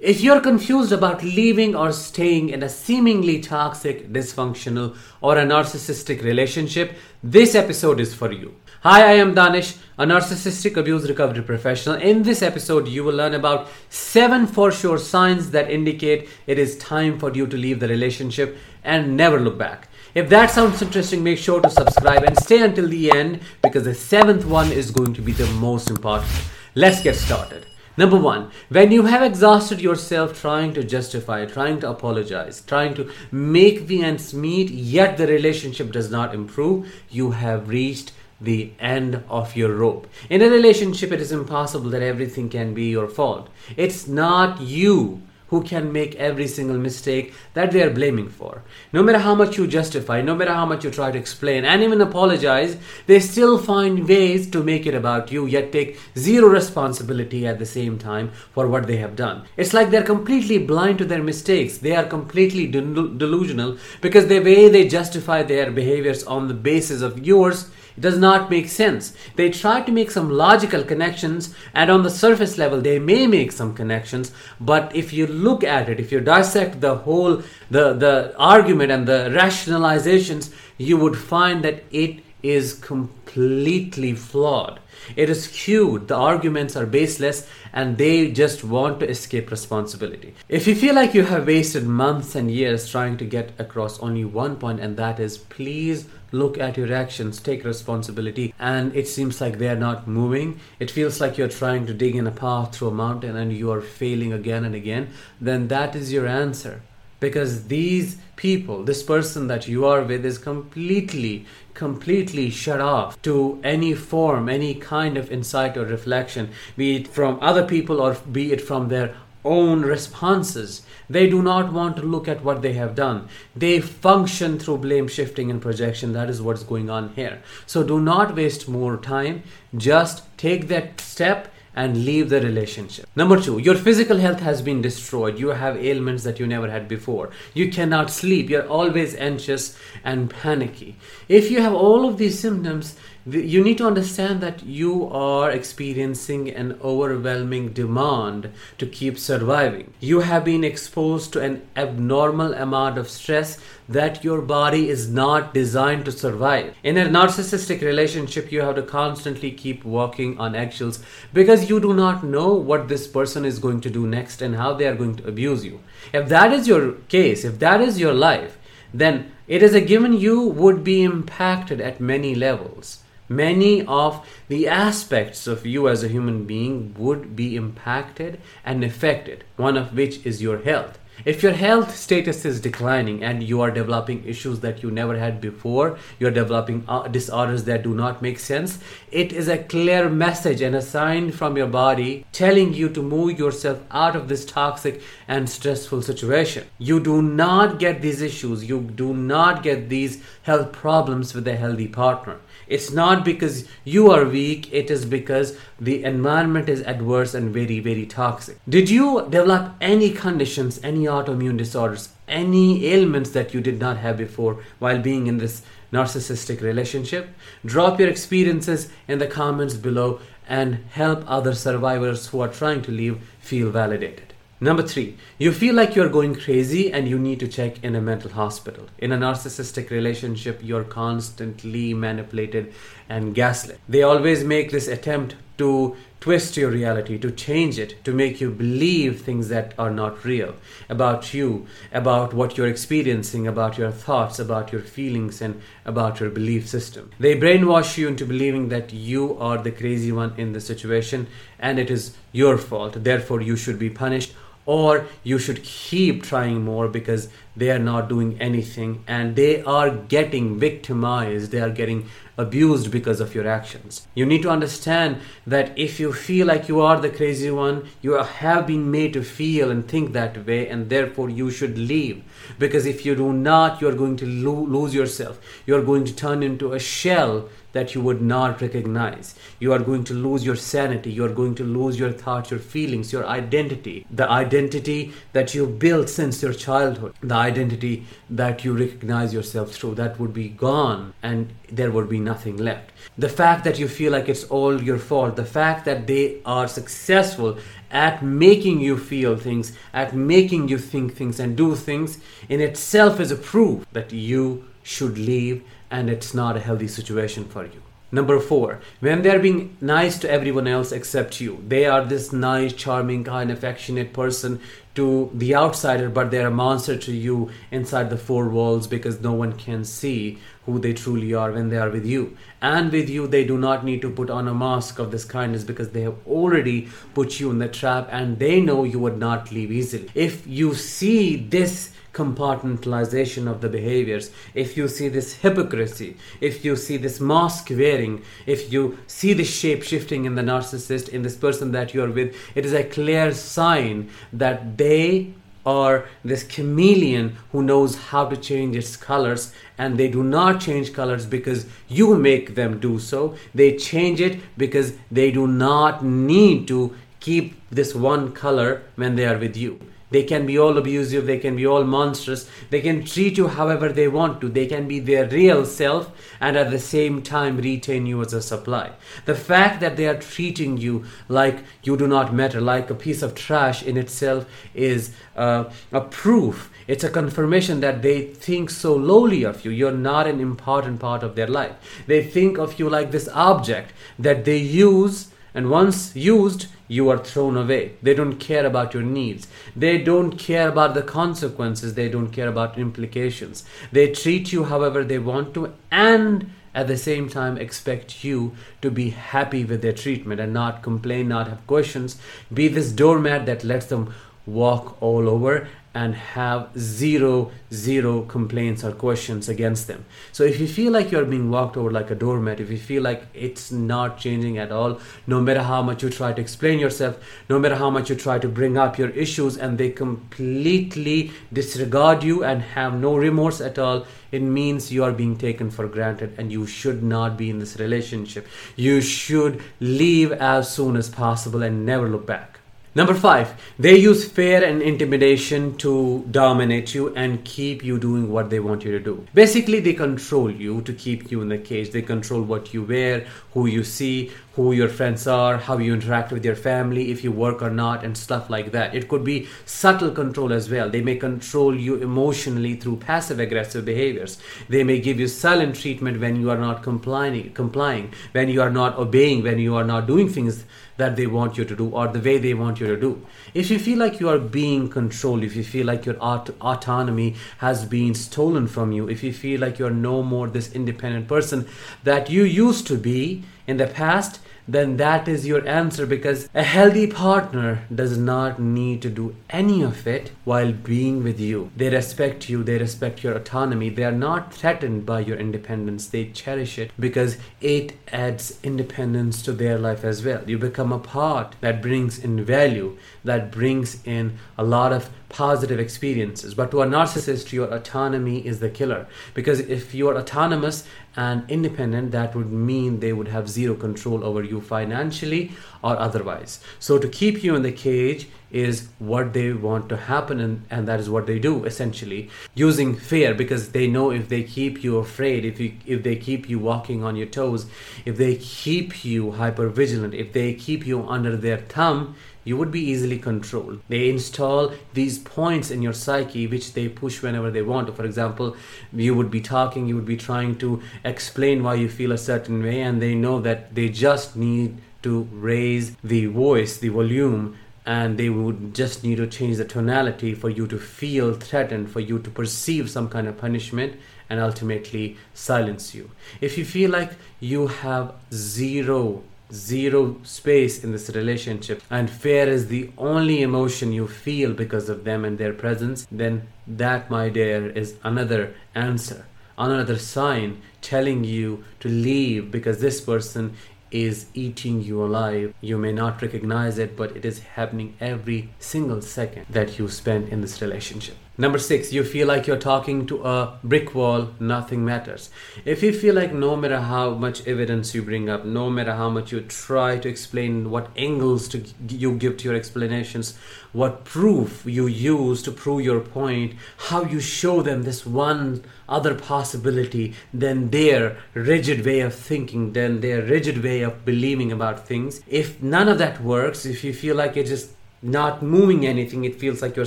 If you're confused about leaving or staying in a seemingly toxic, dysfunctional, or a narcissistic relationship, this episode is for you. Hi, I am Danish, a narcissistic abuse recovery professional. In this episode, you will learn about seven for sure signs that indicate it is time for you to leave the relationship and never look back. If that sounds interesting, make sure to subscribe and stay until the end because the seventh one is going to be the most important. Let's get started. Number one, when you have exhausted yourself trying to justify, trying to apologize, trying to make the ends meet, yet the relationship does not improve, you have reached the end of your rope. In a relationship, it is impossible that everything can be your fault. It's not you who can make every single mistake that they are blaming for. No matter how much you justify, no matter how much you try to explain and even apologize, they still find ways to make it about you, yet take zero responsibility at the same time for what they have done. It's like they're completely blind to their mistakes. They are completely del- delusional because the way they justify their behaviors on the basis of yours it does not make sense. They try to make some logical connections, and on the surface level, they may make some connections. But if you look at it, if you dissect the whole the the argument and the rationalizations, you would find that it is completely flawed. It is skewed. The arguments are baseless and they just want to escape responsibility. If you feel like you have wasted months and years trying to get across only one point, and that is please look at your actions, take responsibility, and it seems like they are not moving, it feels like you're trying to dig in a path through a mountain and you are failing again and again, then that is your answer. Because these people, this person that you are with, is completely, completely shut off to any form, any kind of insight or reflection, be it from other people or be it from their own responses. They do not want to look at what they have done. They function through blame shifting and projection. That is what's going on here. So do not waste more time. Just take that step and leave the relationship. Number two, your physical health has been destroyed. You have ailments that you never had before. You cannot sleep. You're always anxious and panicky. If you have all of these symptoms, you need to understand that you are experiencing an overwhelming demand to keep surviving. You have been exposed to an abnormal amount of stress that your body is not designed to survive. In a narcissistic relationship, you have to constantly keep walking on eggshells because you do not know what this person is going to do next and how they are going to abuse you. If that is your case, if that is your life, then it is a given you would be impacted at many levels many of the aspects of you as a human being would be impacted and affected, one of which is your health. If your health status is declining and you are developing issues that you never had before, you're developing uh, disorders that do not make sense, it is a clear message and a sign from your body telling you to move yourself out of this toxic and stressful situation. You do not get these issues, you do not get these health problems with a healthy partner. It's not because you are weak, it is because the environment is adverse and very, very toxic. Did you develop any conditions, any autoimmune disorders, any ailments that you did not have before while being in this narcissistic relationship? Drop your experiences in the comments below and help other survivors who are trying to leave feel validated. Number three, you feel like you're going crazy and you need to check in a mental hospital. In a narcissistic relationship, you're constantly manipulated and gaslit. They always make this attempt to twist your reality, to change it, to make you believe things that are not real about you, about what you're experiencing, about your thoughts, about your feelings, and about your belief system. They brainwash you into believing that you are the crazy one in the situation and it is your fault, therefore, you should be punished or you should keep trying more because they are not doing anything and they are getting victimized. They are getting abused because of your actions you need to understand that if you feel like you are the crazy one you have been made to feel and think that way and therefore you should leave because if you do not you are going to lo- lose yourself you are going to turn into a shell that you would not recognize. You are going to lose your sanity. You are going to lose your thoughts, your feelings, your identity. The identity that you built since your childhood. The identity that you recognize yourself through. That would be gone and there would be nothing left. The fact that you feel like it's all your fault. The fact that they are successful at making you feel things, at making you think things and do things, in itself is a proof that you should leave and it's not a healthy situation for you. Number four, when they're being nice to everyone else except you, they are this nice, charming, kind, affectionate person to the outsider, but they're a monster to you inside the four walls because no one can see who they truly are when they are with you. And with you, they do not need to put on a mask of this kindness because they have already put you in the trap and they know you would not leave easily. If you see this, compartmentalization of the behaviors, if you see this hypocrisy, if you see this mask wearing, if you see the shape shifting in the narcissist, in this person that you are with, it is a clear sign that they are this chameleon who knows how to change its colors and they do not change colors because you make them do so. They change it because they do not need to keep this one color when they are with you they can be all abusive, they can be all monstrous, they can treat you however they want to, they can be their real self and at the same time retain you as a supply. The fact that they are treating you like you do not matter, like a piece of trash in itself, is uh, a proof. It's a confirmation that they think so lowly of you. You're not an important part of their life. They think of you like this object that they use, and once used, you are thrown away. They don't care about your needs. They don't care about the consequences. They don't care about implications. They treat you however they want to and at the same time expect you to be happy with their treatment and not complain, not have questions. Be this doormat that lets them walk all over and have zero zero complaints or questions against them. So if you feel like you're being walked over like a doormat if you feel like it's not changing at all no matter how much you try to explain yourself no matter how much you try to bring up your issues and they completely disregard you and have no remorse at all it means you are being taken for granted and you should not be in this relationship. You should leave as soon as possible and never look back Number five, they use fear and intimidation to dominate you and keep you doing what they want you to do. Basically, they control you to keep you in the cage. They control what you wear, who you see, who your friends are, how you interact with your family, if you work or not, and stuff like that. It could be subtle control as well. They may control you emotionally through passive aggressive behaviors. They may give you silent treatment when you are not complying, complying, when you are not obeying, when you are not doing things that they want you to do or the way they want you to do. If you feel like you are being controlled, if you feel like your aut- autonomy has been stolen from you, if you feel like you're no more this independent person that you used to be in the past, then that is your answer because a healthy partner does not need to do any of it while being with you. They respect you, they respect your autonomy, they are not threatened by your independence, they cherish it because it adds independence to their life as well. You become a part that brings in value, that brings in a lot of positive experiences. But to a narcissist, your autonomy is the killer. Because if you are autonomous and independent, that would mean they would have zero control over you financially or otherwise. So to keep you in the cage is what they want to happen and, and that is what they do essentially using fear because they know if they keep you afraid if you if they keep you walking on your toes if they keep you hyper vigilant if they keep you under their thumb you would be easily controlled. They install these points in your psyche which they push whenever they want. For example, you would be talking, you would be trying to explain why you feel a certain way, and they know that they just need to raise the voice, the volume, and they would just need to change the tonality for you to feel threatened, for you to perceive some kind of punishment, and ultimately silence you. If you feel like you have zero zero space in this relationship and fear is the only emotion you feel because of them and their presence, then that, my dear, is another answer, another sign telling you to leave because this person is eating you alive. You may not recognize it, but it is happening every single second that you spend in this relationship. Number six, you feel like you're talking to a brick wall, nothing matters. If you feel like no matter how much evidence you bring up, no matter how much you try to explain what angles to you give to your explanations, what proof you use to prove your point, how you show them this one other possibility than their rigid way of thinking, than their rigid way of believing about things. If none of that works, if you feel like it just not moving anything. It feels like you're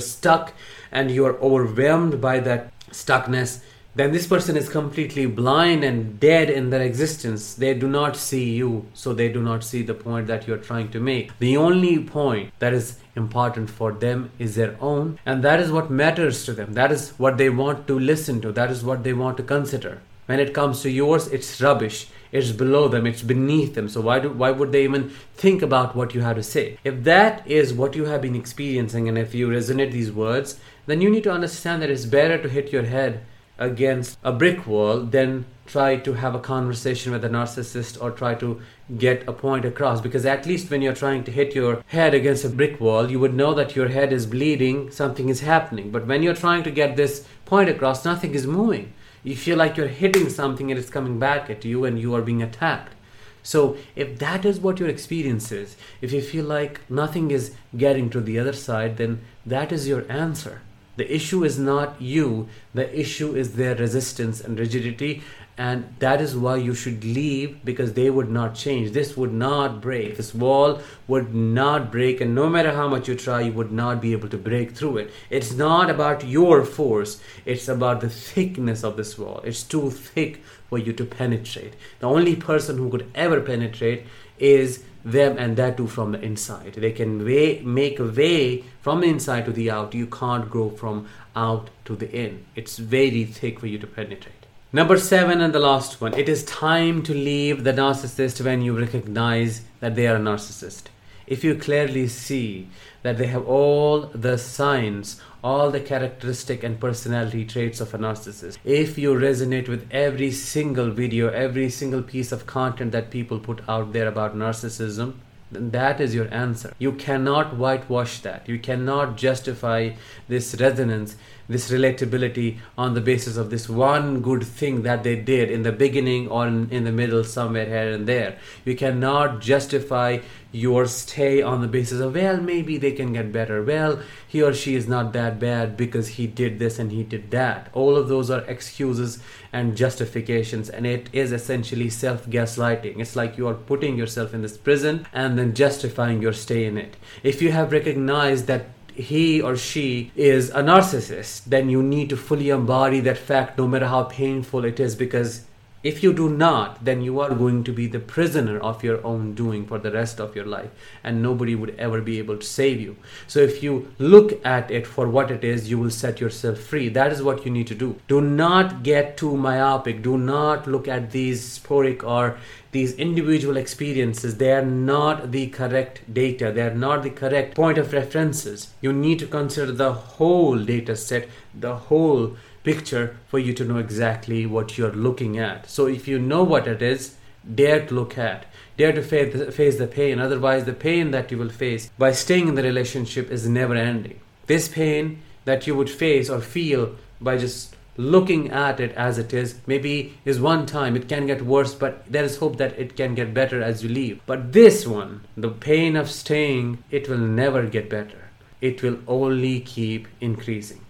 stuck and you're overwhelmed by that stuckness. Then this person is completely blind and dead in their existence. They do not see you, so they do not see the point that you're trying to make. The only point that is important for them is their own, and that is what matters to them. That is what they want to listen to, that is what they want to consider. When it comes to yours, it's rubbish. It's below them. It's beneath them. So why do why would they even think about what you have to say? If that is what you have been experiencing, and if you resonate these words, then you need to understand that it's better to hit your head against a brick wall than try to have a conversation with a narcissist or try to get a point across because at least when you're trying to hit your head against a brick wall you would know that your head is bleeding something is happening but when you're trying to get this point across nothing is moving you feel like you're hitting something and it's coming back at you and you are being attacked. So if that is what your experience is if you feel like nothing is getting to the other side then that is your answer. The issue is not you, the issue is their resistance and rigidity, and that is why you should leave because they would not change. This would not break. This wall would not break, and no matter how much you try, you would not be able to break through it. It's not about your force, it's about the thickness of this wall. It's too thick for you to penetrate. The only person who could ever penetrate is them and that too from the inside they can way, make a way from the inside to the out you can't grow from out to the in it's very thick for you to penetrate number seven and the last one it is time to leave the narcissist when you recognize that they are a narcissist if you clearly see that they have all the signs all the characteristic and personality traits of a narcissist. If you resonate with every single video, every single piece of content that people put out there about narcissism, then that is your answer. You cannot whitewash that. You cannot justify this resonance, this relatability on the basis of this one good thing that they did in the beginning or in, in the middle, somewhere here and there. You cannot justify your stay on the basis of, well, maybe they can get better. Well, he or she is not that bad because he did this and he did that. All of those are excuses and justifications, and it is essentially self gaslighting. It's like you are putting yourself in this prison and then justifying your stay in it. If you have recognized that he or she is a narcissist, then you need to fully embody that fact no matter how painful it is because if you do not, then you are going to be the prisoner of your own doing for the rest of your life, and nobody would ever be able to save you. So, if you look at it for what it is, you will set yourself free. That is what you need to do. Do not get too myopic. Do not look at these sporic or these individual experiences. They are not the correct data, they are not the correct point of references. You need to consider the whole data set, the whole picture for you to know exactly what you're looking at. So if you know what it is, dare to look at, dare to face the pain. Otherwise, the pain that you will face by staying in the relationship is never ending. This pain that you would face or feel by just looking at it as it is maybe is one time it can get worse but there is hope that it can get better as you leave but this one the pain of staying it will never get better it will only keep increasing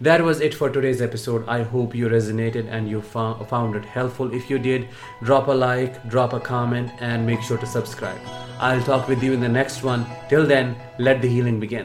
that was it for today's episode. I hope you resonated and you found it helpful. If you did, drop a like, drop a comment, and make sure to subscribe. I'll talk with you in the next one. Till then, let the healing begin.